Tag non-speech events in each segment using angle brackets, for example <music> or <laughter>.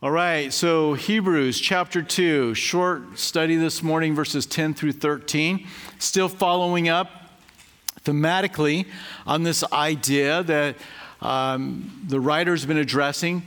All right, so Hebrews chapter 2, short study this morning, verses 10 through 13. Still following up thematically on this idea that um, the writer's been addressing,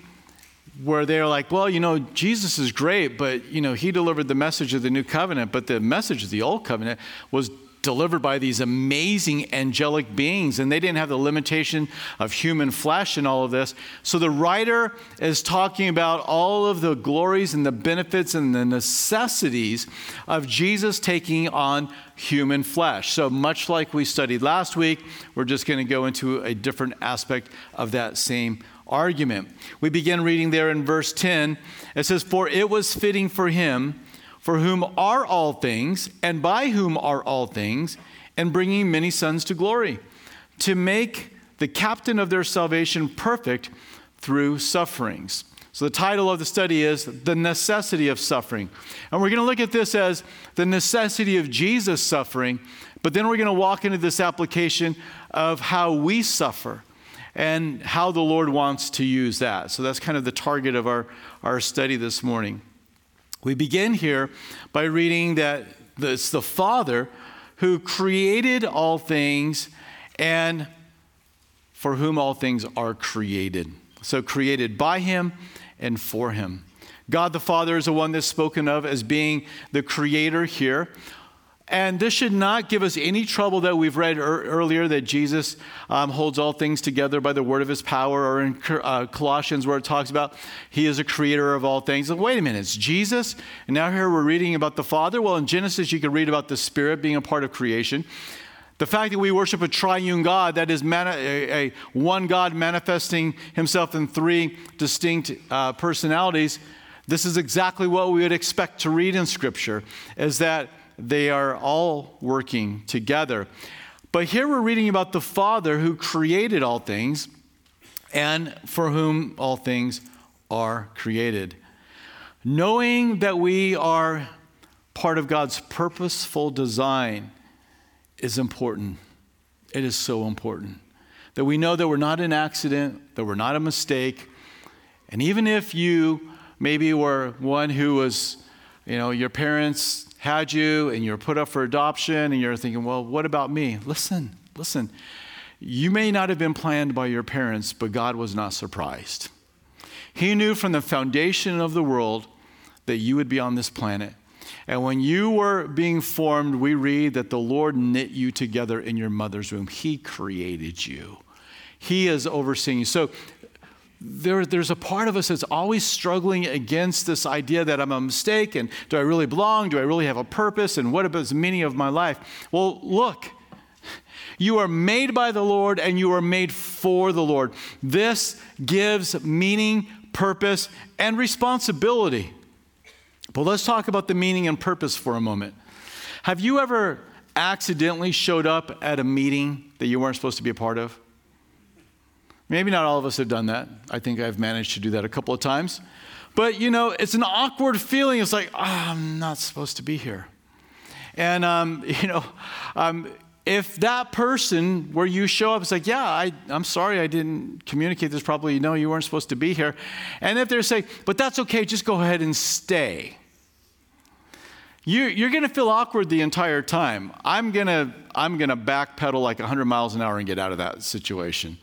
where they're like, well, you know, Jesus is great, but, you know, he delivered the message of the new covenant, but the message of the old covenant was delivered by these amazing angelic beings, and they didn't have the limitation of human flesh and all of this. So the writer is talking about all of the glories and the benefits and the necessities of Jesus taking on human flesh. So, much like we studied last week, we're just going to go into a different aspect of that same argument. We begin reading there in verse 10. It says, For it was fitting for him for whom are all things, and by whom are all things, and bringing many sons to glory, to make the captain of their salvation perfect through sufferings. So, the title of the study is The Necessity of Suffering. And we're going to look at this as the necessity of Jesus suffering, but then we're going to walk into this application of how we suffer and how the Lord wants to use that. So, that's kind of the target of our, our study this morning. We begin here by reading that it's the Father who created all things and for whom all things are created. So, created by Him and for Him. God the Father is the one that's spoken of as being the creator here. And this should not give us any trouble that we've read er- earlier that Jesus um, holds all things together by the word of his power, or in uh, Colossians where it talks about he is a creator of all things. Wait a minute, it's Jesus? And now here we're reading about the Father. Well, in Genesis, you can read about the Spirit being a part of creation. The fact that we worship a triune God, that is mani- a, a, one God manifesting himself in three distinct uh, personalities, this is exactly what we would expect to read in Scripture, is that they are all working together. But here we're reading about the Father who created all things and for whom all things are created. Knowing that we are part of God's purposeful design is important. It is so important. That we know that we're not an accident, that we're not a mistake. And even if you maybe were one who was, you know, your parents had you and you're put up for adoption and you're thinking, well, what about me? Listen, listen. You may not have been planned by your parents, but God was not surprised. He knew from the foundation of the world that you would be on this planet. And when you were being formed, we read that the Lord knit you together in your mother's womb. He created you. He is overseeing you. So there, there's a part of us that's always struggling against this idea that I'm a mistake and do I really belong? Do I really have a purpose? And what about the meaning of my life? Well, look, you are made by the Lord and you are made for the Lord. This gives meaning, purpose, and responsibility. But let's talk about the meaning and purpose for a moment. Have you ever accidentally showed up at a meeting that you weren't supposed to be a part of? Maybe not all of us have done that. I think I've managed to do that a couple of times. But you know, it's an awkward feeling. It's like, oh, I'm not supposed to be here. And, um, <laughs> you know, um, if that person where you show up is like, yeah, I, I'm sorry I didn't communicate this properly, you know, you weren't supposed to be here. And if they're saying, but that's okay, just go ahead and stay. You, you're going to feel awkward the entire time. I'm going to I'm going to backpedal like 100 miles an hour and get out of that situation.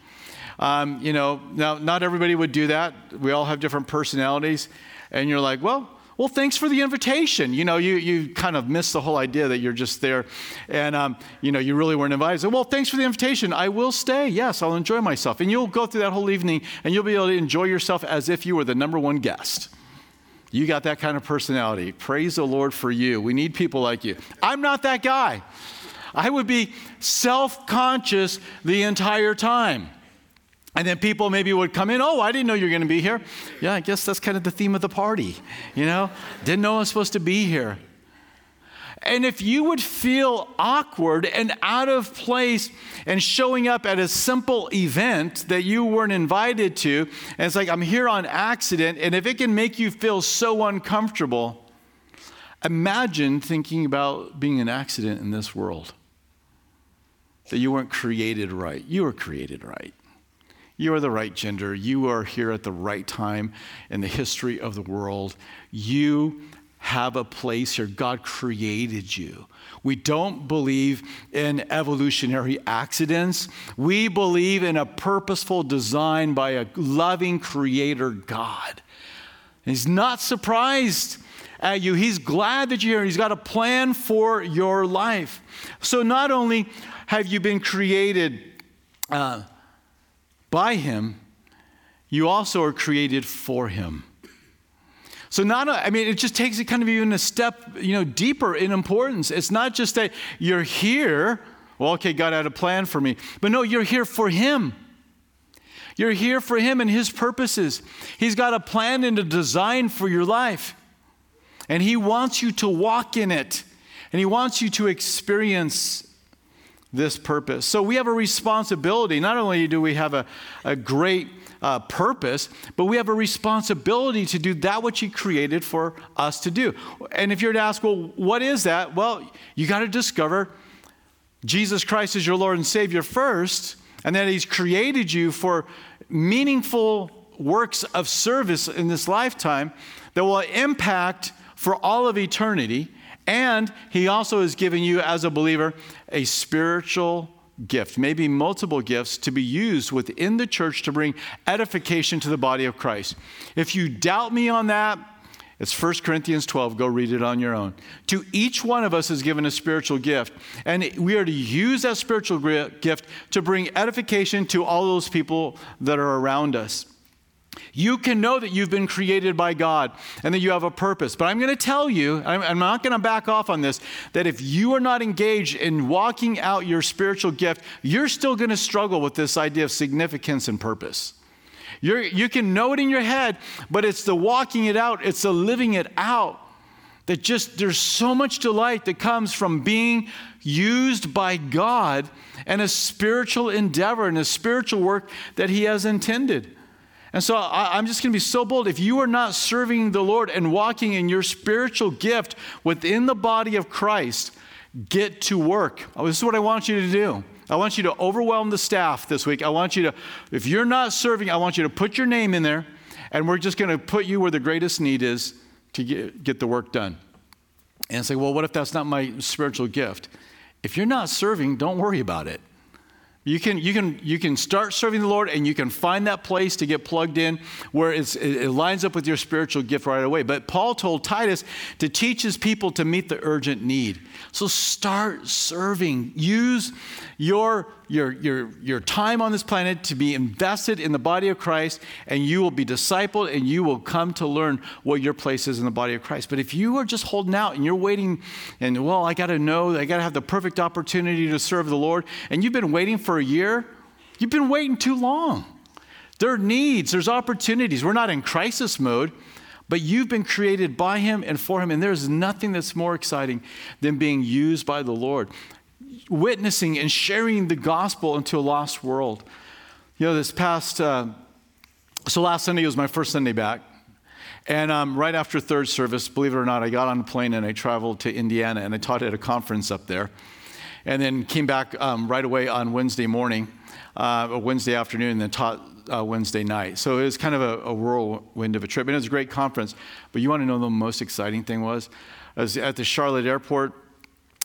Um, you know, now, not everybody would do that. We all have different personalities. And you're like, well, well, thanks for the invitation. You know, you, you kind of miss the whole idea that you're just there and, um, you know, you really weren't invited. So, well, thanks for the invitation. I will stay. Yes, I'll enjoy myself. And you'll go through that whole evening and you'll be able to enjoy yourself as if you were the number one guest. You got that kind of personality. Praise the Lord for you. We need people like you. I'm not that guy. I would be self conscious the entire time. And then people maybe would come in, oh, I didn't know you were going to be here. Yeah, I guess that's kind of the theme of the party, you know? Didn't know I was supposed to be here. And if you would feel awkward and out of place and showing up at a simple event that you weren't invited to, and it's like, I'm here on accident, and if it can make you feel so uncomfortable, imagine thinking about being an accident in this world. That you weren't created right. You were created right. You are the right gender. You are here at the right time in the history of the world. You have a place here. God created you. We don't believe in evolutionary accidents. We believe in a purposeful design by a loving creator God. And he's not surprised at you. He's glad that you're here. He's got a plan for your life. So not only have you been created uh, by Him, you also are created for Him. So not, I mean, it just takes it kind of even a step, you know, deeper in importance. It's not just that you're here. Well, okay, God had a plan for me, but no, you're here for Him. You're here for Him and His purposes. He's got a plan and a design for your life, and He wants you to walk in it, and He wants you to experience this purpose. So we have a responsibility. Not only do we have a, a great uh, purpose, but we have a responsibility to do that which He created for us to do. And if you're to ask, well, what is that? Well, you got to discover Jesus Christ is your Lord and Savior first, and that He's created you for meaningful works of service in this lifetime that will impact for all of eternity. And He also has given you, as a believer, a spiritual gift, maybe multiple gifts, to be used within the church to bring edification to the body of Christ. If you doubt me on that, it's 1 Corinthians 12. Go read it on your own. To each one of us is given a spiritual gift, and we are to use that spiritual gift to bring edification to all those people that are around us. You can know that you've been created by God and that you have a purpose. But I'm going to tell you, I'm not going to back off on this, that if you are not engaged in walking out your spiritual gift, you're still going to struggle with this idea of significance and purpose. You're, you can know it in your head, but it's the walking it out, it's the living it out that just there's so much delight that comes from being used by God and a spiritual endeavor and a spiritual work that He has intended. And so I, am just going to be so bold. If you are not serving the Lord and walking in your spiritual gift within the body of Christ, get to work. Oh, this is what I want you to do. I want you to overwhelm the staff this week. I want you to, if you're not serving, I want you to put your name in there, and we're just going to put you where the greatest need is to get, get the work done. And say, well, what if that's not my spiritual gift? If you're not serving, don't worry about it. You can, you, can, you can start serving the Lord and you can find that place to get plugged in where it, it lines up with your spiritual gift right away. But Paul told Titus to teach his people to meet the urgent need. So start serving. Use your, your, your, your time on this planet to be invested in the body of Christ, and you will be discipled and you will come to learn what your place is in the body of Christ. But if you are just holding out and you're waiting, and well, I got to know, I got to have the perfect opportunity to serve the Lord, and you've been waiting for a year, you've been waiting too long. There are needs, there's opportunities. We're not in crisis mode. But you've been created by Him and for Him, and there's nothing that's more exciting than being used by the Lord witnessing and sharing the gospel into a lost world. You know, this past, uh, so last Sunday was my first Sunday back. And um, right after third service, believe it or not, I got on a plane and I traveled to Indiana and I taught at a conference up there. And then came back um, right away on Wednesday morning, uh, Wednesday afternoon, and then taught uh, Wednesday night. So it was kind of a, a, whirlwind of a trip. And it was a great conference. But you want to know the most exciting thing was? I was at the Charlotte airport,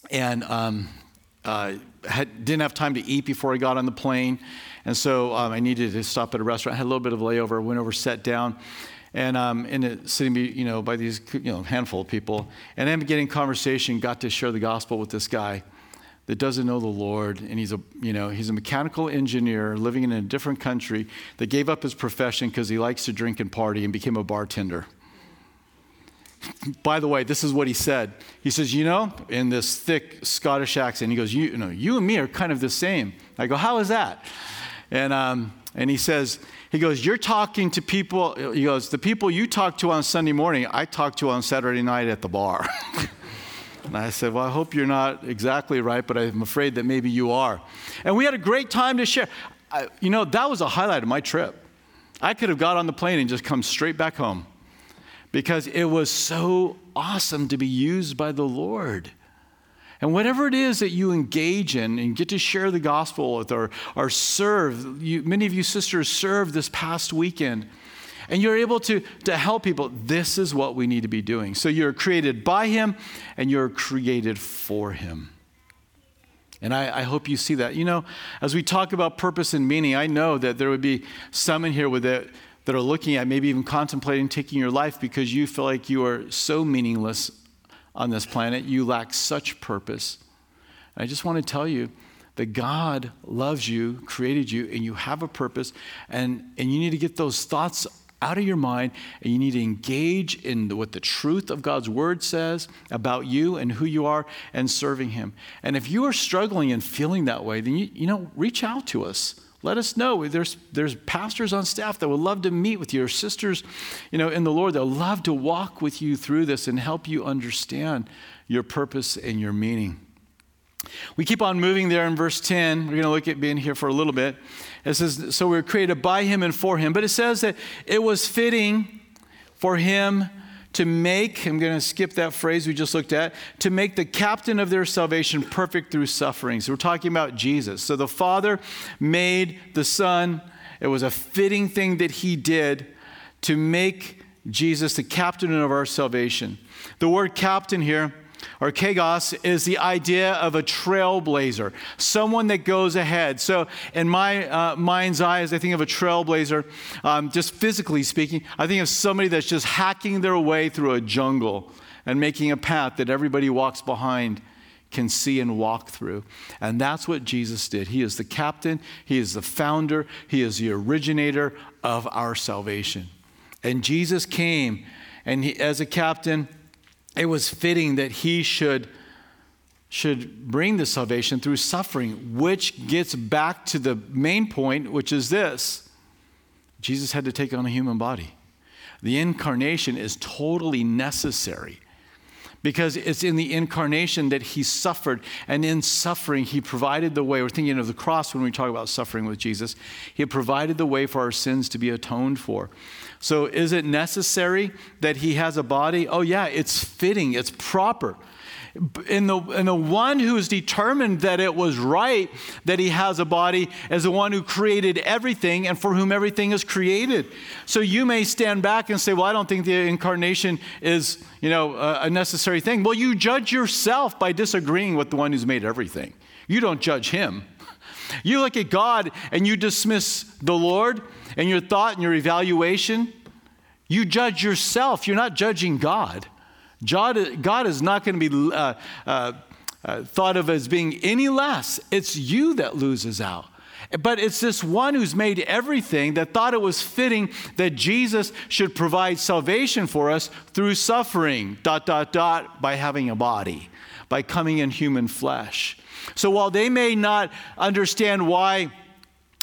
and um, uh, had, didn't have time to eat before I got on the plane. And so um, I needed to stop at a restaurant. I had a little bit of layover, went over, sat down. And um, in a sitting, you know, by these, you know, handful of people, and I'm getting conversation, got to share the gospel with this guy that doesn't know the Lord, and he's a, you know, he's a mechanical engineer living in a different country that gave up his profession because he likes to drink and party and became a bartender. By the way, this is what he said. He says, You know, in this thick Scottish accent, he goes, You, you know, you and me are kind of the same. I go, How is that? And, um, and he says, He goes, You're talking to people, he goes, The people you talk to on Sunday morning, I talk to on Saturday night at the bar. <laughs> and I said, Well, I hope you're not exactly right, but I'm afraid that maybe you are. And we had a great time to share. I, you know, that was a highlight of my trip. I could have got on the plane and just come straight back home because it was so awesome to be used by the Lord. And whatever it is that you engage in and get to share the gospel with or, or serve, you, many of you sisters served this past weekend, and you're able to, to help people, this is what we need to be doing. So you're created by Him and you're created for Him. And I, I, hope you see that. You know, as we talk about purpose and meaning, I know that there would be some in here with it that are looking at maybe even contemplating taking your life because you feel like you are so meaningless on this planet. You lack such purpose. And I just want to tell you that God loves you, created you, and you have a purpose. And, and you need to get those thoughts out of your mind and you need to engage in what the truth of God's word says about you and who you are and serving Him. And if you are struggling and feeling that way, then you, you know, reach out to us. Let us know. There's, there's pastors on staff that would love to meet with you, or sisters, you know, in the Lord that would love to walk with you through this and help you understand your purpose and your meaning. We keep on moving there in verse 10. We're going to look at being here for a little bit. It says, So we are created by him and for him. But it says that it was fitting for him to make, I'm going to skip that phrase we just looked at, to make the captain of their salvation perfect through suffering. So we're talking about Jesus. So the Father made the Son. It was a fitting thing that he did to make Jesus the captain of our salvation. The word captain here archegos is the idea of a trailblazer, someone that goes ahead. So, in my uh, mind's eye, as I think of a trailblazer, um, just physically speaking, I think of somebody that's just hacking their way through a jungle and making a path that everybody walks behind can see and walk through. And that's what Jesus did. He is the captain, He is the founder, He is the originator of our salvation. And Jesus came, and he, as a captain, it was fitting that he should, should bring the salvation through suffering, which gets back to the main point, which is this Jesus had to take on a human body. The incarnation is totally necessary because it's in the incarnation that he suffered. And in suffering, he provided the way. We're thinking of the cross when we talk about suffering with Jesus. He provided the way for our sins to be atoned for. So, is it necessary that he has a body? Oh, yeah, it's fitting, it's proper. And the, and the one who's determined that it was right that he has a body is the one who created everything and for whom everything is created. So you may stand back and say, Well, I don't think the incarnation is you know, a, a necessary thing. Well, you judge yourself by disagreeing with the one who's made everything. You don't judge him. <laughs> You look at God and you dismiss the Lord and your thought and your evaluation, you judge yourself. You're not judging God. God, is not going to be uh, uh, uh, thought of as being any less. It's you that loses out. But it's this one who's made everything that thought it was fitting that Jesus should provide salvation for us through suffering, dot, dot, dot, by having a body, by coming in human flesh. So while they may not understand why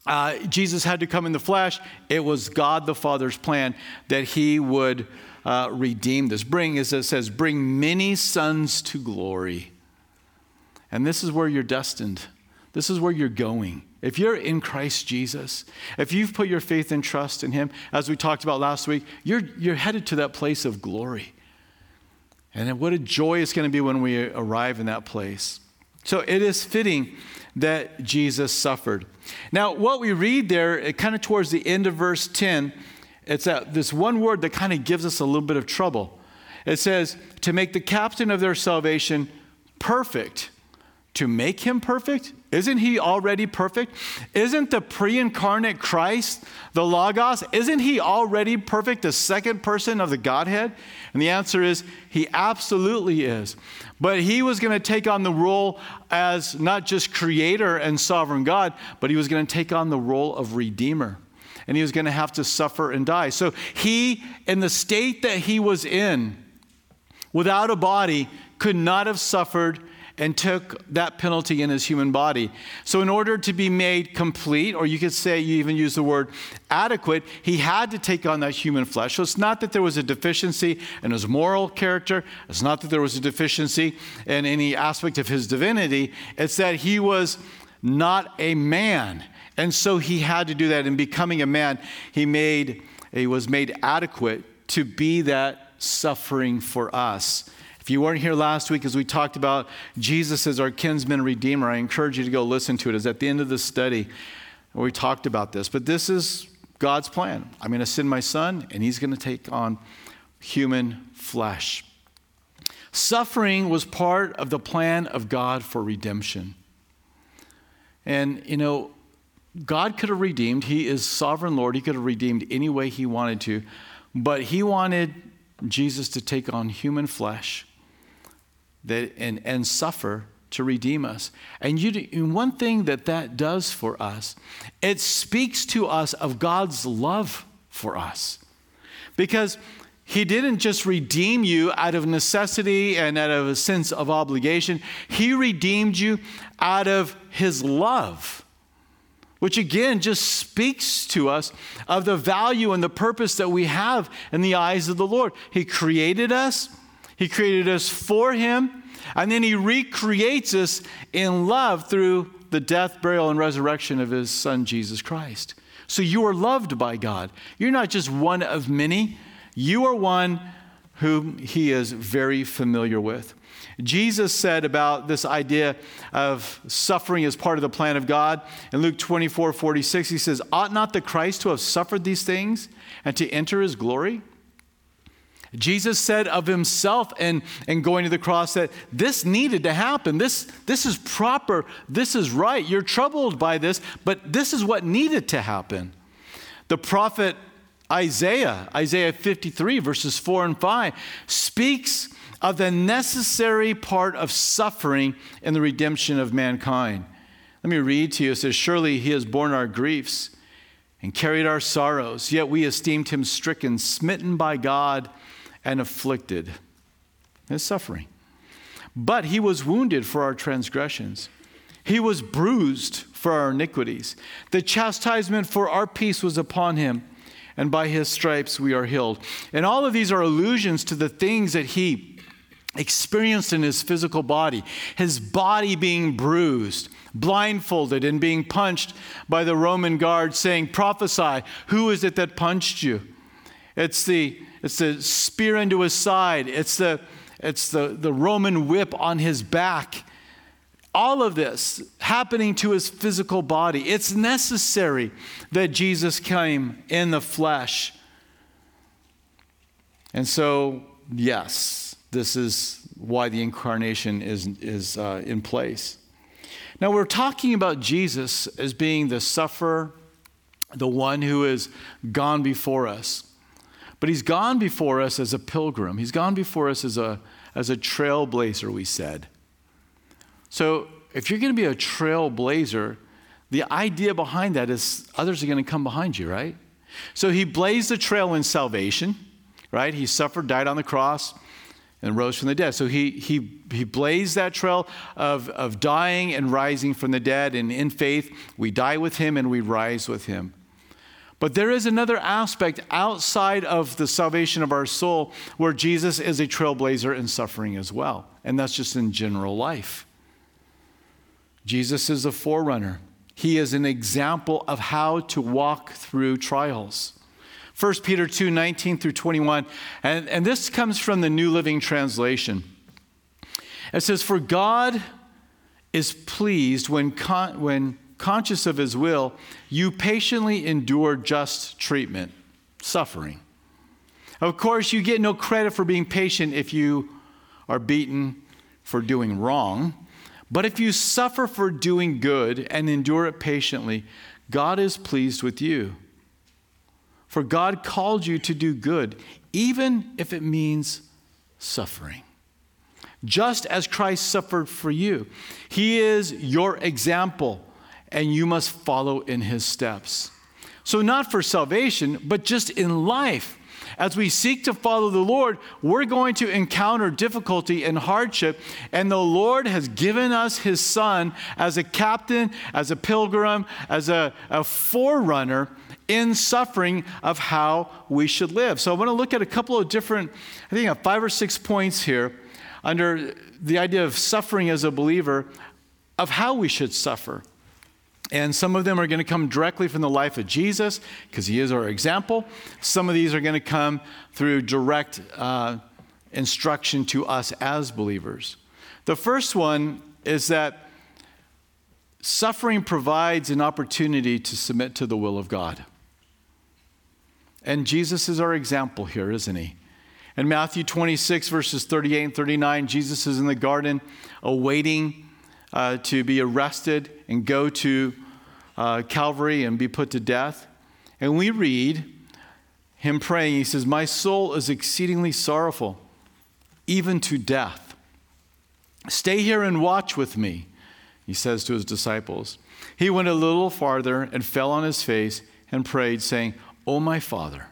uh, Jesus had to come in the flesh, it was God the Father's plan that he would uh, redeem this. Bring, as it says, bring many sons to glory. And this is where you're destined. This is where you're going. If you're in Christ Jesus, if you've put your faith and trust in Him, as we talked about last week, you're, you're headed to that place of glory. And what a joy it's going to be when we arrive in that place. So it is fitting that Jesus suffered. Now, what we read there, kind of towards the end of verse 10, it's that this one word that kind of gives us a little bit of trouble. It says, to make the captain of their salvation perfect. To make him perfect? Isn't he already perfect? Isn't the pre incarnate Christ, the Logos, isn't he already perfect, the second person of the Godhead? And the answer is he absolutely is. But he was going to take on the role as not just creator and sovereign God, but he was going to take on the role of redeemer. And he was going to have to suffer and die. So he, in the state that he was in, without a body, could not have suffered and took that penalty in his human body. So, in order to be made complete, or you could say you even use the word adequate, he had to take on that human flesh. So, it's not that there was a deficiency in his moral character, it's not that there was a deficiency in any aspect of his divinity, it's that he was not a man. And so he had to do that. In becoming a man, he made he was made adequate to be that suffering for us If you weren't here last week as we talked about Jesus as our kinsman redeemer, I encourage you to go listen to it. It's at the end of the study where we talked about this. But this is God's plan. I'm going to send my son, and he's going to take on human flesh. Suffering was part of the plan of God for redemption. And, you know, God could have redeemed. He is sovereign Lord. He could have redeemed any way he wanted to. But he wanted Jesus to take on human flesh that, and, and suffer to redeem us. And, you, and one thing that that does for us, it speaks to us of God's love for us. Because he didn't just redeem you out of necessity and out of a sense of obligation, He redeemed you out of His love, which again just speaks to us of the value and the purpose that we have in the eyes of the Lord. He created us, He created us for Him, and then He recreates us in love through the death, burial, and resurrection of His Son, Jesus Christ. So you are loved by God. You're not just one of many. You are one whom he is very familiar with. Jesus said about this idea of suffering as part of the plan of God in Luke 24 46, he says, Ought not the Christ to have suffered these things and to enter his glory? Jesus said of himself and, and going to the cross that this needed to happen. This, this is proper. This is right. You're troubled by this, but this is what needed to happen. The prophet Isaiah, Isaiah 53, verses 4 and 5, speaks of the necessary part of suffering in the redemption of mankind. Let me read to you. It says, Surely he has borne our griefs and carried our sorrows, yet we esteemed him stricken, smitten by God, and afflicted. His suffering. But he was wounded for our transgressions, he was bruised for our iniquities. The chastisement for our peace was upon him and by his stripes we are healed. And all of these are allusions to the things that he experienced in his physical body his body being bruised, blindfolded, and being punched by the Roman guard, saying, Prophesy, who is it that punched you? It's the, it's the spear into his side, it's, the, it's the, the Roman whip on his back all of this happening to his physical body. It's necessary that Jesus came in the flesh. And so, yes, this is why the incarnation is, is uh, in place. Now, we're talking about Jesus as being the sufferer, the one who has gone before us. But he's gone before us as a pilgrim, he's gone before us as a, as a trailblazer, we said. So if you're going to be a trailblazer, the idea behind that is others are going to come behind you, right? So he blazed a trail in salvation, right? He suffered, died on the cross, and rose from the dead. So he, he, he blazed that trail of, of dying and rising from the dead. And in faith, we die with him and we rise with him. But there is another aspect outside of the salvation of our soul where Jesus is a trailblazer in suffering as well. And that's just in general life. Jesus is a forerunner. He is an example of how to walk through trials. 1 Peter 2 19 through 21, and, and this comes from the New Living Translation. It says, For God is pleased when, con- when conscious of his will, you patiently endure just treatment, suffering. Of course, you get no credit for being patient if you are beaten for doing wrong. But if you suffer for doing good and endure it patiently, God is pleased with you. For God called you to do good, even if it means suffering. Just as Christ suffered for you, He is your example, and you must follow in His steps. So, not for salvation, but just in life as we seek to follow the Lord, we're going to encounter difficulty and hardship. And the Lord has given us His Son as a captain, as a pilgrim, as a, a forerunner in suffering of how we should live. So I want to look at a couple of different, I think, uh, five or six points here under the idea of suffering as a believer, of how we should suffer. And some of them are going to come directly from the life of Jesus because he is our example. Some of these are going to come through direct uh, instruction to us as believers. The first one is that suffering provides an opportunity to submit to the will of God. And Jesus is our example here, isn't he? In Matthew 26, verses 38 and 39, Jesus is in the garden awaiting uh, to be arrested and go to uh, Calvary and be put to death. And we read him praying, he says, My soul is exceedingly sorrowful, even to death. Stay here and watch with me, he says to his disciples. He went a little farther and fell on his face and prayed, saying, O oh, my Father,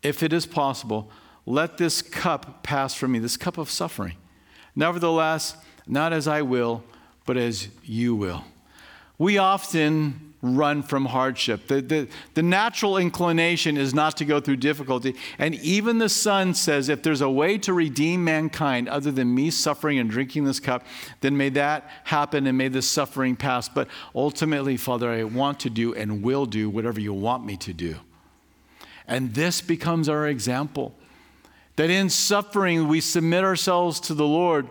if it is possible, let this cup pass from me, this cup of suffering. Nevertheless, not as I will, but as you will. We often run from hardship. The, the, the natural inclination is not to go through difficulty. And even the Son says, if there's a way to redeem mankind other than me suffering and drinking this cup, then may that happen and may this suffering pass. But ultimately, Father, I want to do and will do whatever you want me to do. And this becomes our example that in suffering we submit ourselves to the Lord.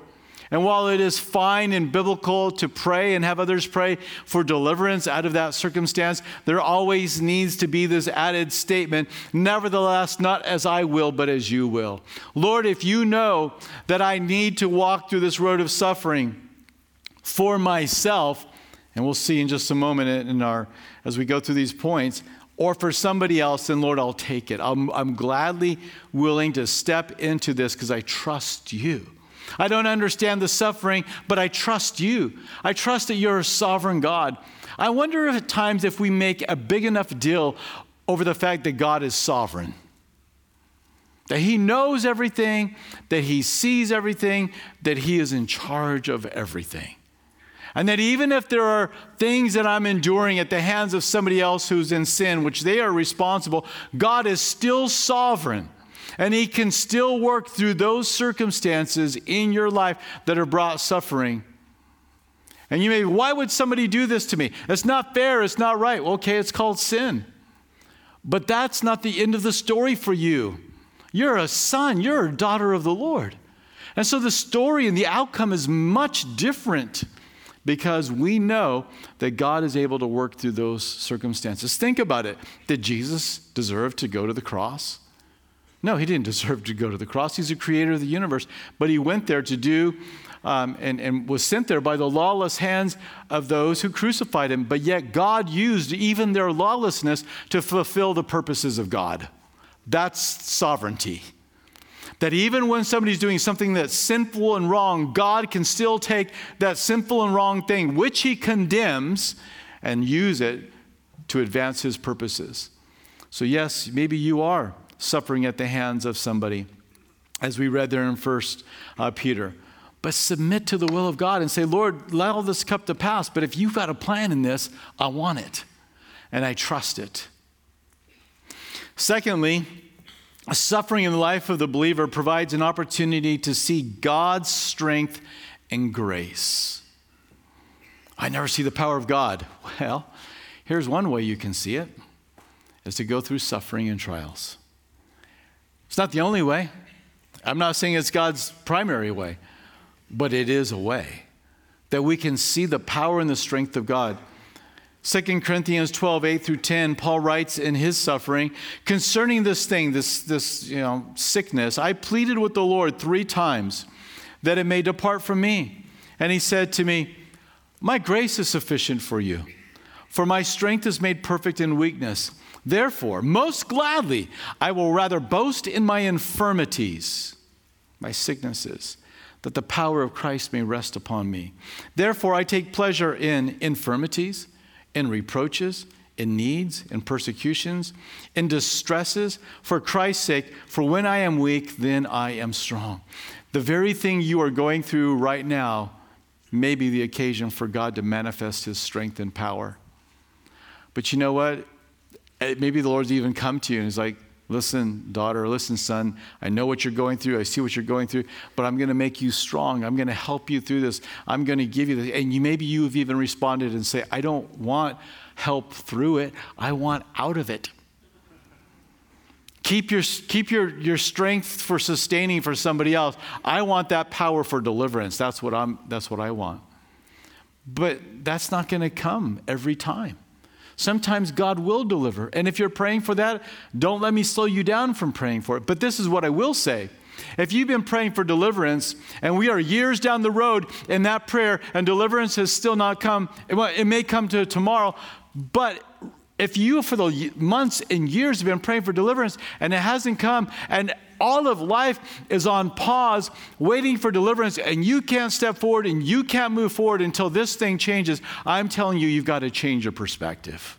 And while it is fine and biblical to pray and have others pray for deliverance out of that circumstance, there always needs to be this added statement Nevertheless, not as I will, but as you will. Lord, if you know that I need to walk through this road of suffering for myself, and we'll see in just a moment in our, as we go through these points, or for somebody else, then Lord, I'll take it. I'm, I'm gladly willing to step into this because I trust you. I don't understand the suffering, but I trust you. I trust that you're a sovereign God. I wonder if at times if we make a big enough deal over the fact that God is sovereign. That he knows everything, that he sees everything, that he is in charge of everything. And that even if there are things that I'm enduring at the hands of somebody else who's in sin, which they are responsible, God is still sovereign. And He can still work through those circumstances in your life that have brought suffering. And you may, why would somebody do this to me? It's not fair, it's not right. Okay, it's called sin. But that's not the end of the story for you. You're a son, you're a daughter of the Lord. And so the story and the outcome is much different because we know that God is able to work through those circumstances. Think about it. Did Jesus deserve to go to the cross? No, he didn't <laughs> deserve to go to the cross. He's the creator of the universe. But he went there to do um, and, and was sent there by the lawless hands of those who crucified him. But yet, God used even their lawlessness to fulfill the purposes of God. That's sovereignty. That even when somebody's doing something that's sinful and wrong, God can still take that sinful and wrong thing, which he condemns, and use it to advance his purposes. So, yes, maybe you are suffering at the hands of somebody, as we read there in First uh, Peter. But submit to the will of God and say, Lord, let all this cup to pass. But if you've got a plan in this, I want it and I trust it. Secondly, Suffering in the life of the believer provides an opportunity to see God's strength and grace. I never see the power of God. <laughs> Well, here's one way you can see it is to go through suffering and trials. It's not the only way. I'm not saying it's God's primary way, but it is a way that we can see the power and the strength of God. 2 Corinthians 12, 8 through 10, Paul writes in his suffering concerning this thing, this, this you know, sickness, I pleaded with the Lord three times that it may depart from me. And he said to me, My grace is sufficient for you, for my strength is made perfect in weakness. Therefore, most gladly, I will rather boast in my infirmities, my sicknesses, that the power of Christ may rest upon me. Therefore, I take pleasure in infirmities in reproaches, in needs, in persecutions, in distresses, for Christ's sake, for when I am weak, then I am strong. The very thing you are going through right now may be the occasion for God to manifest his strength and power. But you know what? Maybe the Lord's even come to you and he's like, Listen, daughter, listen, son, I know what you're going through. I see what you're going through, but I'm going to make you strong. I'm going to help you through this. I'm going to give you this. And you, maybe you have even responded and say, I don't want help through it, I want out of it. keep your, keep your, your strength for sustaining for somebody else. I want that power for deliverance. That's what, I'm, that's what I want. But that's not going to come every time. Sometimes God will deliver. And if you're praying for that, don't let me slow you down from praying for it. But this is what I will say. If you've been praying for deliverance and we are years down the road in that prayer and deliverance has still not come, it may come to tomorrow, but if you for the months and years have been praying for deliverance and it hasn't come and all of life is on pause waiting for deliverance and you can't step forward and you can't move forward until this thing changes. I'm telling you you've got to change your perspective.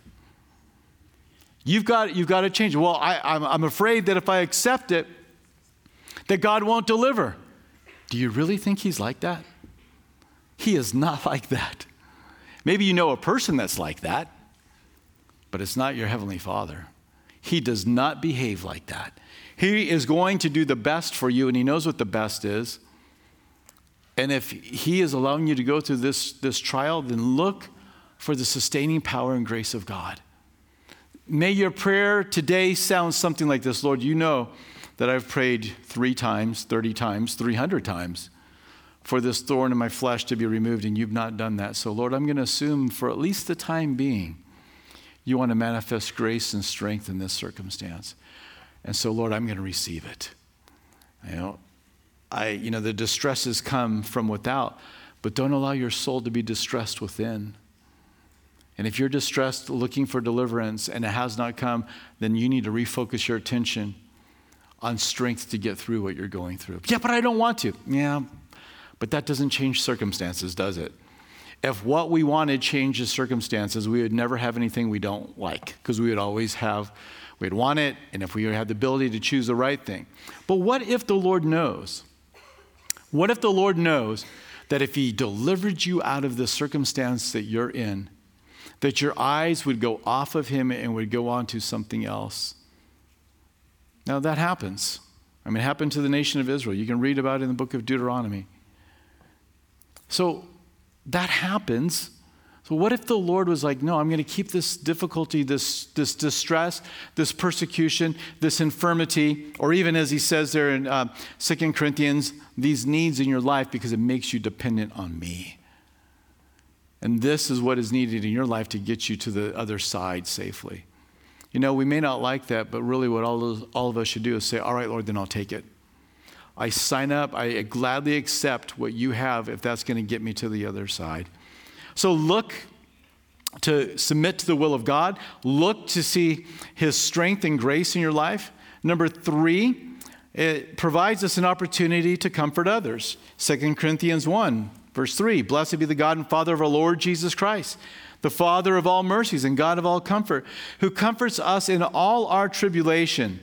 You've got, you've got to change. Well I, I'm, I'm afraid that if i accept it that god won't deliver. Do you really think he's like that? He is not <laughs> like that. Maybe you know a person that's like that but it's not your Heavenly Father. He does not behave like that. He is going to do the best for you, and He knows what the best is. And if He is allowing you to go through this, this trial, then look for the sustaining power and grace of God. May your prayer today sound something like this Lord, you know that I've prayed three times, 30 times, 300 times for this thorn in my flesh to be removed, and you've not done that. So, Lord, I'm going to assume for at least the time being you want to manifest grace and strength in this circumstance. And so, Lord, I'm going to receive it. You know, I, you know, the distresses come from without, but don't allow your soul to be distressed within. And if you're distressed looking for deliverance and it has not come, then you need to refocus your attention on strength to get through what you're going through. Yeah, but I don't want to. Yeah, but that doesn't change circumstances, does it? if what we wanted changed the circumstances, we would never have anything we don't like because we would always have, we'd want it, and if we had the ability to choose the right thing. But what if the Lord knows? What if the Lord knows that if He delivered you out of the circumstance that you're in, that your eyes would go off of Him and would go on to something else? Now, that happens. I mean, it happened to the nation of Israel. You can read about it in the book of Deuteronomy. So, that happens. So, what if the Lord was like, no, I'm going to keep this difficulty, this, this distress, this persecution, this infirmity, or even as he says there in uh, 2 Corinthians, these needs in your life because it makes you dependent on me. And this is what is needed in your life to get you to the other side safely. You know, we may not like that, but really what all, those, all of us should do is say, all right, Lord, then I'll take it. I sign up, I gladly accept what you have if that's going to get me to the other side. So look to submit to the will of God, look to see his strength and grace in your life. Number three, it provides us an opportunity to comfort others. 2 Corinthians 1, verse 3 Blessed be the God and Father of our Lord Jesus Christ, the Father of all mercies and God of all comfort, who comforts us in all our tribulation.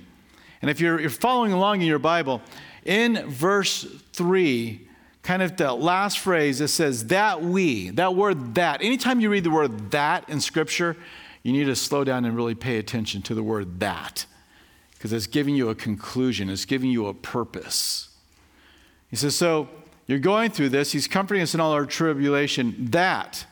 And if you're, you're following along in your Bible, in verse 3, kind of the last phrase, that says, that we, that word that. Anytime you read the word that in Scripture, you need to slow down and really pay attention to the word that because it's giving you a conclusion, it's giving you a purpose. He says, So you're going through this, he's comforting us in all our tribulation, that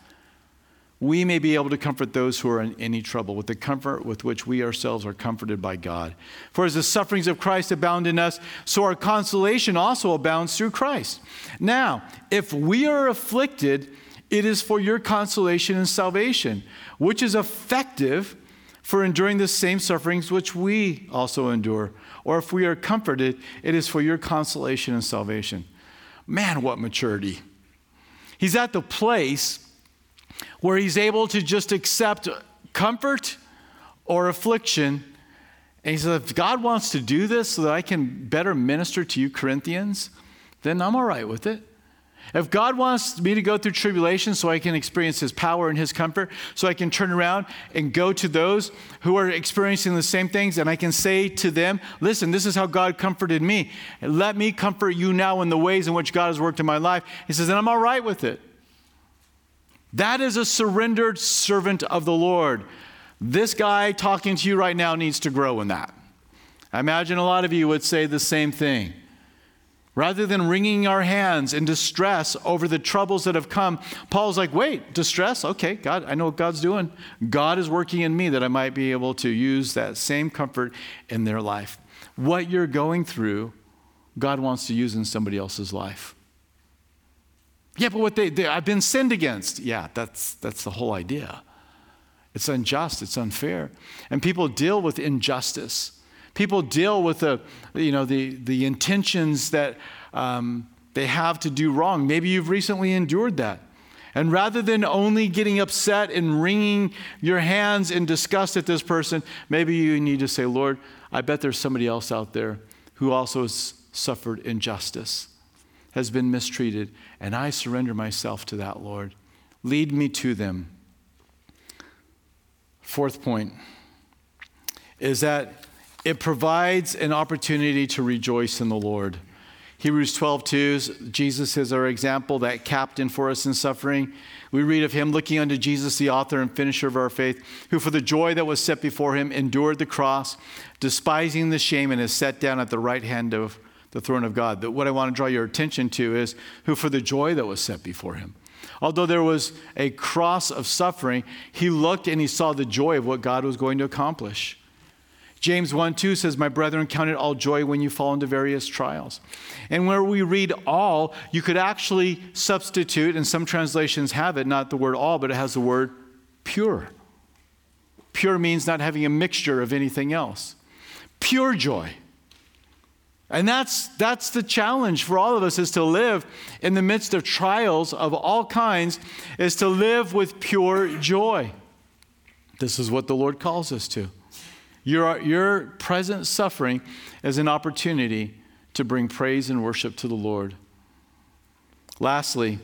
we may be able to comfort those who are in any trouble with the comfort with which we ourselves are comforted by God. For as the sufferings of Christ abound in us, so our consolation also abounds through Christ. Now, if we are afflicted, it is for your consolation and salvation, which is effective for enduring the same sufferings which we also endure. Or if we are comforted, it is for your consolation and salvation. Man, what maturity. He's at the place where he's able to just accept comfort or affliction. And he says, if God wants to do this so that I can better minister to you, Corinthians, then I'm all right with it. If God wants me to go through tribulation so I can experience His power and His comfort, so I can turn around and go to those who are experiencing the same things, and I can say to them, Listen, this is how God comforted me. Let me comfort you now in the ways in which God has worked in my life. He says, and I'm all right with it. That is a surrendered servant of the Lord. This guy talking to you right now needs to grow in that. I imagine a lot of you would say the same thing. Rather than wringing our hands in distress over the troubles that have come, Paul's like, wait, distress? Okay, God, I know what God's doing. God is working in me that I might be able to use that same comfort in their life. what you're going through, God wants to use in somebody else's life. Yeah, but what they, they I've been sinned against. Yeah, that's, that's the whole idea. It's unjust, it's unfair. And people deal with injustice. People deal with the, you know, the, the intentions that um, they have to do wrong. Maybe you've recently endured that. And rather than only getting upset and wringing your hands in disgust at this person, maybe you need to say, Lord, I bet there's somebody else out there who also has suffered injustice, has been mistreated, and I surrender myself to that, Lord. Lead me to them. Fourth point is that it provides an opportunity to rejoice in the Lord. Hebrews 12, 2, Jesus is our example, that captain for us in suffering. We read of him looking unto Jesus, the author and finisher of our faith, who for the joy that was set before him endured the cross, despising the shame, and is set down at the right hand of the throne of God. But what I want to draw your attention to is who for the joy that was set before him. Although there was a cross of suffering, he looked and he saw the joy of what God was going to accomplish. James 1 2 says, My brethren, count it all joy when you fall into various trials. And where we read all, you could actually substitute, and some translations have it, not the word all, but it has the word pure. Pure means not having a mixture of anything else. Pure joy. And that's, that's the challenge for all of us is to live in the midst of trials of all kinds, is to live with pure joy. This is what the Lord calls us to. Your, your present suffering is an opportunity to bring praise and worship to the Lord. Lastly,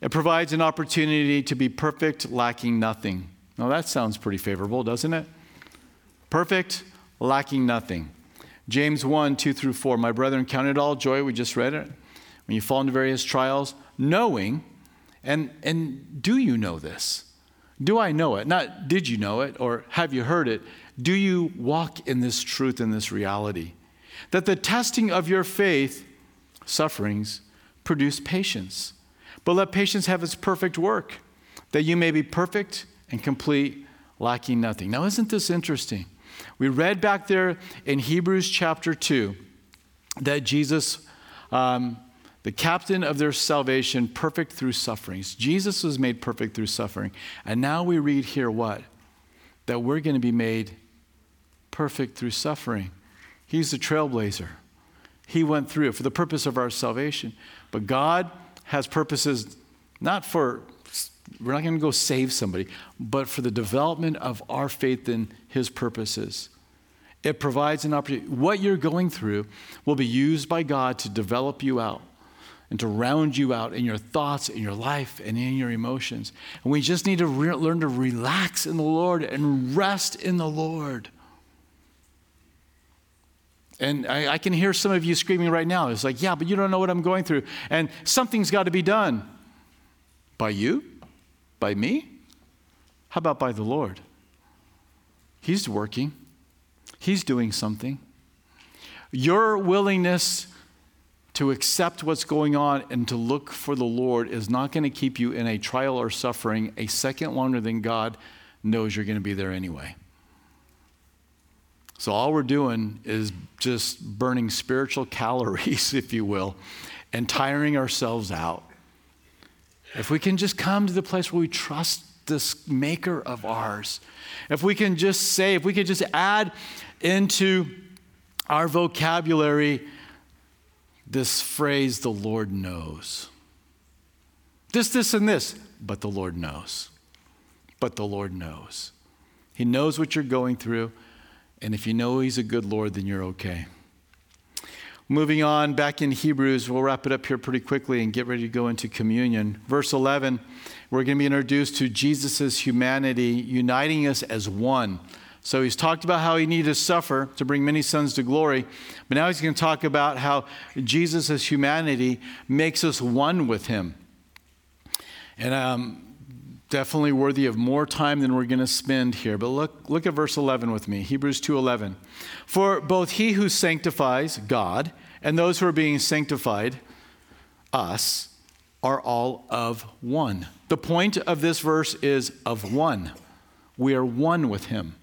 it provides an opportunity to be perfect, lacking nothing. Now, that sounds pretty favorable, doesn't it? Perfect, lacking nothing. James 1 2 through 4. My brethren, count it all joy. We just read it. When you fall into various trials, knowing, and, and do you know this? Do I know it? Not did you know it or have you heard it? Do you walk in this truth in this reality? That the testing of your faith, sufferings, produce patience. But let patience have its perfect work, that you may be perfect and complete, lacking nothing. Now, isn't this interesting? We read back there in Hebrews chapter 2 that Jesus, um, the captain of their salvation, perfect through sufferings. Jesus was made perfect through suffering. And now we read here what? That we're going to be made perfect through suffering. He's the trailblazer. He went through it for the purpose of our salvation. But God has purposes not for, we're not going to go save somebody, but for the development of our faith in His purposes. It provides an opportunity. What you're going through will be used by God to develop you out and to round you out in your thoughts, in your life, and in your emotions. And we just need to re- learn to relax in the Lord and rest in the Lord. And I, I, can hear some of you screaming right now. It's like, yeah, but you don't know what I'm going through. And something's got to be done. By you? By me? How about by the Lord? He's working, He's doing something. Your willingness to accept what's going on and to look for the Lord is not going to keep you in a trial or suffering a second longer than God knows you're going to be there anyway. So all we're doing is just burning spiritual <laughs> calories, if you will, and tiring ourselves out. If we can just come to the place where we trust this maker of ours, if we can just say, if we could just add into our vocabulary this phrase, the Lord knows. This, this, and this, but the Lord knows. But the Lord knows. He knows what you're going through. And if you know He's a good Lord, then you're okay. Moving on back in Hebrews, we'll wrap it up here pretty quickly and get ready to go into communion. Verse 11, we're going to be introduced to Jesus' humanity uniting us as one. So he's talked about how he needed to suffer to bring many sons to glory, but now he's going to talk about how Jesus' humanity makes us one with him. And um, definitely worthy of more time than we're going to spend here. But look, look at verse 11 with me Hebrews 2:11. For both he who sanctifies, God, and those who are being sanctified, us, are all of one. The point of this verse is of one. We are one with him.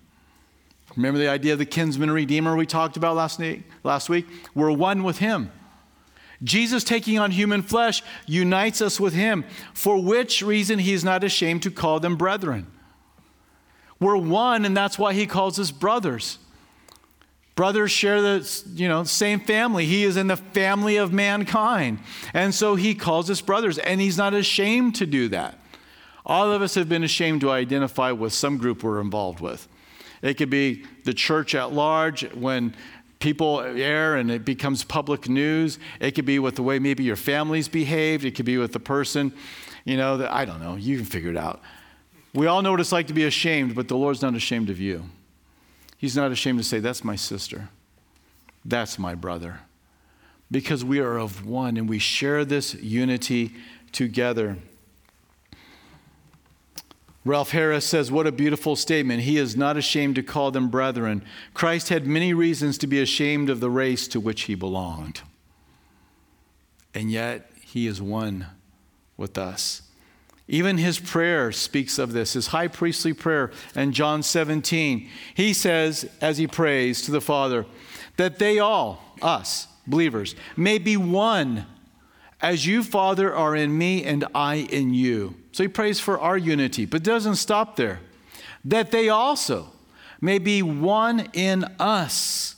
Remember the idea of the kinsman redeemer we talked about last, last week? We're one with him. Jesus taking on human flesh unites us with him, for which reason he is not ashamed to call them brethren. We're one, and that's why he calls us brothers. Brothers share the you know, same family. He is in the family of mankind. And so he calls us brothers, and he's not ashamed to do that. All of us have been ashamed to identify with some group we're involved with. It could be the church at large when people air and it becomes public news. It could be with the way maybe your family's behaved. It could be with the person, you know, that I don't know. You can figure it out. We all know what it's like to be ashamed, but the Lord's not ashamed of you. He's not ashamed to say, That's my sister. That's my brother. Because we are of one and we share this unity together. Ralph Harris says, What a beautiful statement. He is not ashamed to call them brethren. Christ had many reasons to be ashamed of the race to which he belonged. And yet, he is one with us. Even his prayer speaks of this, his high priestly prayer in John 17. He says, as he prays to the Father, that they all, us, believers, may be one as you, Father, are in me and I in you. So he prays for our unity, but doesn't stop there. That they also may be one in us,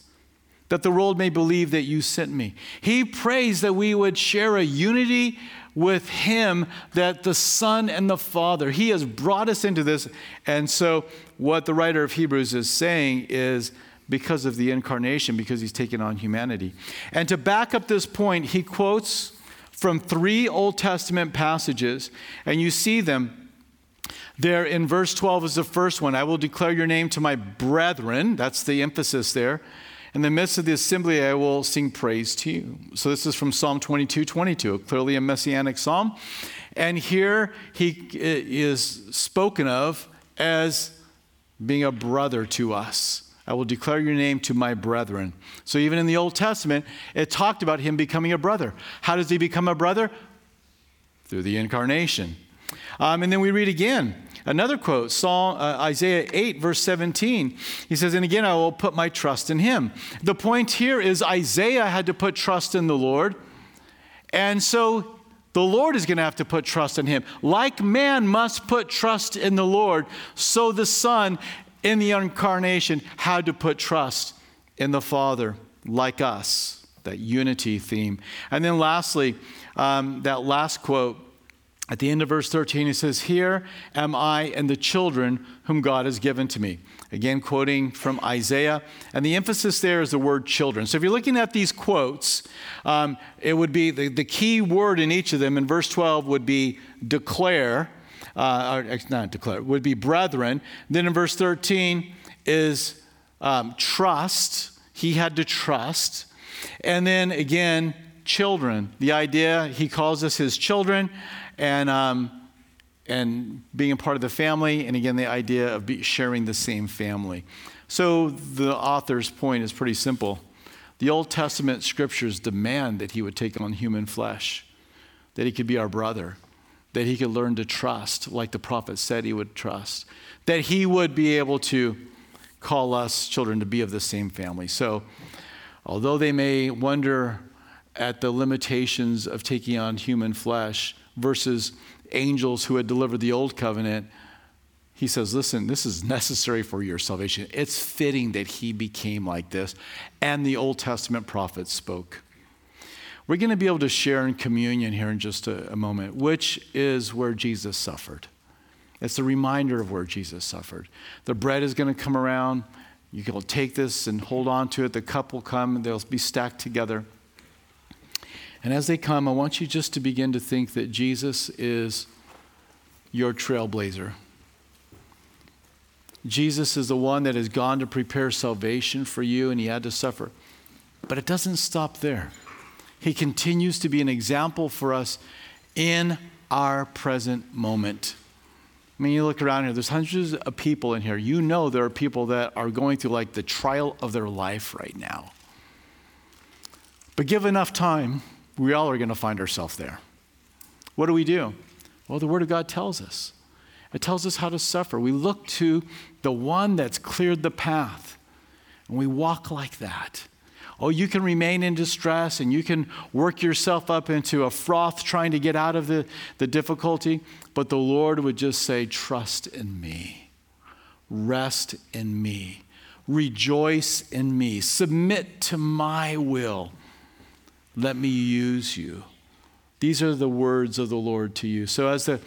that the world may believe that you sent me. He prays that we would share a unity with him that the Son and the Father, he has brought us into this. And so, what the writer of Hebrews is saying is, because of the incarnation, because he's taken on humanity. And to back up this point, he quotes from three Old Testament passages, and you see them there in verse 12 is the first one. I will declare your name to my brethren. That's the emphasis there. In the midst of the assembly, I will sing praise to you. So this is from Psalm 22 22, clearly a messianic psalm. And here he is spoken of as being a brother to us. I will declare your name to my brethren. So even in the Old Testament, it talked about him becoming a brother. How does he become a brother? Through the incarnation. Um, and then we read again another quote, Psalm, uh, Isaiah 8, verse 17. He says, And again, I will put my trust in him. The point here is Isaiah had to put trust in the Lord. And so the Lord is going to have to put trust in him. Like man must put trust in the Lord, so the Son in the incarnation had to put trust in the Father like us, that unity theme. And then lastly, um, that last quote at the end of verse 13, he says, Here am I and the children whom God has given to me. Again, quoting from Isaiah. And the emphasis there is the word children. So if you're looking at these quotes, um, it would be the, the key word in each of them in verse 12 would be declare uh, or not declare, would be brethren. Then in verse 13 is um, trust. He had to trust. And then again, children. The idea, he calls us his children and, um, and being a part of the family. And again, the idea of sharing the same family. So the author's point is pretty simple. The Old Testament scriptures demand that he would take on human flesh, that he could be our brother, that he could learn to trust like the prophet said he would trust, that he would be able to call us children to be of the same family. So, although they may wonder at the limitations of taking on human flesh versus angels who had delivered the old covenant, he says, Listen, this is necessary for your salvation. It's fitting that he became like this. And the Old Testament prophets spoke. We're going to be able to share in communion here in just a, a moment, which is where Jesus suffered. It's a reminder of where Jesus suffered. The bread is going to come around. You can take this and hold on to it. The cup will come and they'll be stacked together. And as they come, I want you just to begin to think that Jesus is your trailblazer. Jesus is the one that has gone to prepare salvation for you, and he had to suffer. But it doesn't stop there. He continues to be an example for us in our present moment. I mean, you look around here, there's hundreds of people in here. You know there are people that are going through like the trial of their life right now. But give enough time, we all are going to find ourselves there. What do we do? Well, the Word of God tells us. It tells us how to suffer. We look to the one that's cleared the path. And we walk like that. Oh, you can remain in distress and you can work yourself up into a froth trying to get out of the, the difficulty, but the Lord would just say, Trust in me, rest in me, rejoice in me, submit to my will. Let me use you. These are the words of the Lord to you. So, as the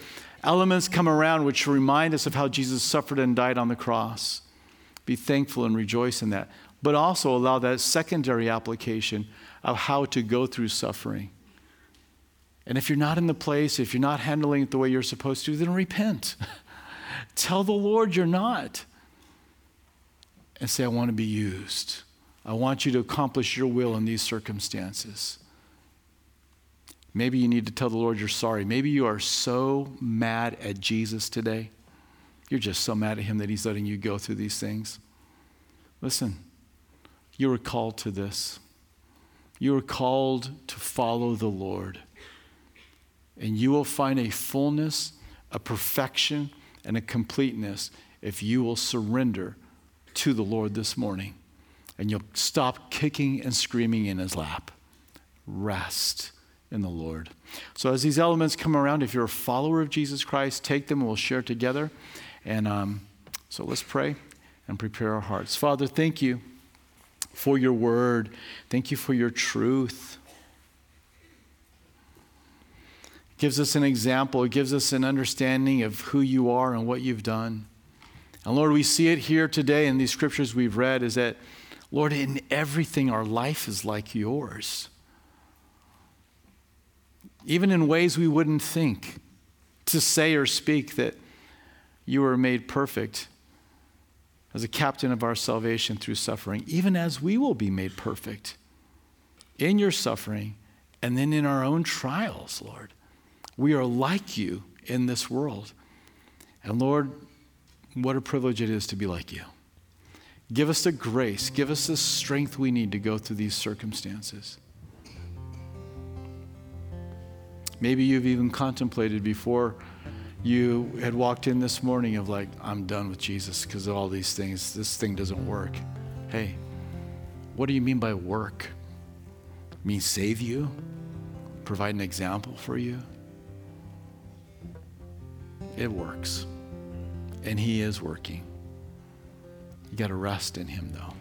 elements come around which remind us of how Jesus suffered and died on the cross, be thankful and rejoice in that but also allow that secondary application of how to go through suffering. And if you're not in the place, if you're not handling it the way you're supposed to, then repent. <laughs> Tell the Lord you're not. And say, I want to be used. I want you to accomplish your will in these circumstances. Maybe you need to tell the Lord you're sorry. Maybe you are so mad at Jesus today. You're just so mad at him that he's letting you go through these things. Listen, you are called to this. You are called to follow the Lord. And you will find a fullness, a perfection, and a completeness if you will surrender to the Lord this morning. And you'll stop kicking and screaming in his lap. Rest in the Lord. So, as these elements come around, if you're a follower of Jesus Christ, take them and we'll share together. And um, so let's pray and prepare our hearts. Father, thank you for your word. Thank you for your truth. It gives us an example, it gives us an understanding of who you are and what you've done. And Lord, we see it here today in these scriptures we've read is that, Lord, in everything our life is like yours. Even in ways we wouldn't think to say or speak that you were made perfect as a captain of our salvation through suffering, even as we will be made perfect in your suffering and then in our own trials, Lord. We are like you in this world. And Lord, what a privilege it is to be like you. Give us the grace, give us the strength we need to go through these circumstances. Maybe you've even contemplated before you had walked in this morning of like, I'm done with Jesus because of all these things. This thing doesn't work. Hey, what do you mean by work? Mean save you? Provide an example for you? It works. And He is working. You got to rest in Him, though.